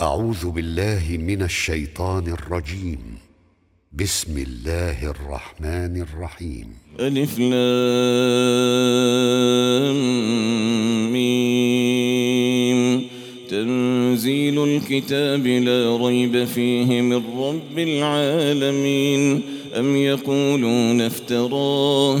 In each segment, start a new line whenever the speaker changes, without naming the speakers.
أعوذ بالله من الشيطان الرجيم. بسم الله الرحمن الرحيم.
ألف لام ميم. تنزيل الكتاب لا ريب فيه من رب العالمين. أم يقولون افتراه؟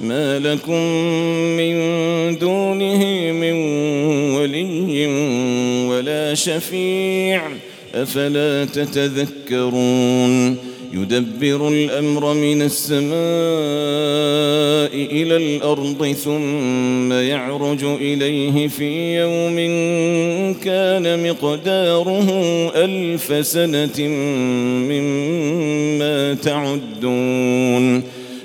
ما لكم من دونه من ولي ولا شفيع. أفلا تتذكرون؟ يدبر الأمر من السماء إلى الأرض ثم يعرج إليه في يوم كان مقداره ألف سنة مما تعدون.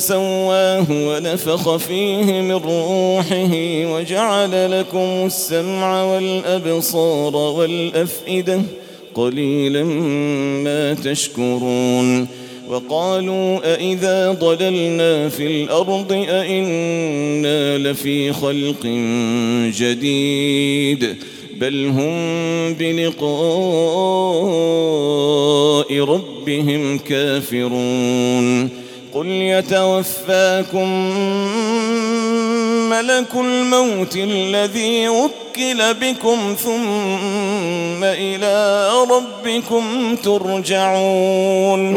ثم سواه ونفخ فيه من روحه وجعل لكم السمع والأبصار والأفئدة قليلا ما تشكرون وقالوا أإذا ضللنا في الأرض أإنا لفي خلق جديد بل هم بلقاء ربهم كافرون قل يتوفاكم ملك الموت الذي وكل بكم ثم إلى ربكم ترجعون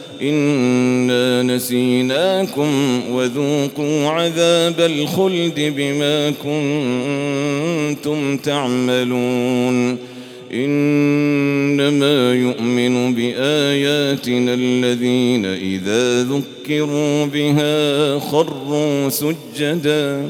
إنا نسيناكم وذوقوا عذاب الخلد بما كنتم تعملون. إنما يؤمن بآياتنا الذين إذا ذكروا بها خروا سجداً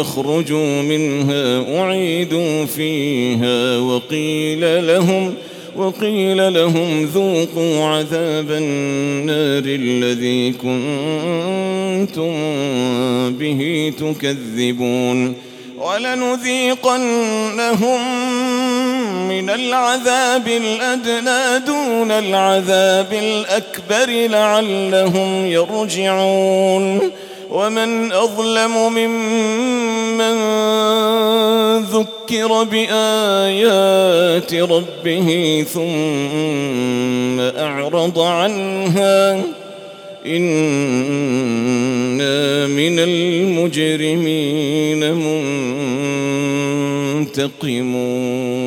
يخرجوا منها أعيدوا فيها وقيل لهم وقيل لهم ذوقوا عذاب النار الذي كنتم به تكذبون ولنذيقنهم من العذاب الأدنى دون العذاب الأكبر لعلهم يرجعون ومن أظلم ممن ذكر بآيات ربه ثم أعرض عنها إنا من المجرمين منتقمون.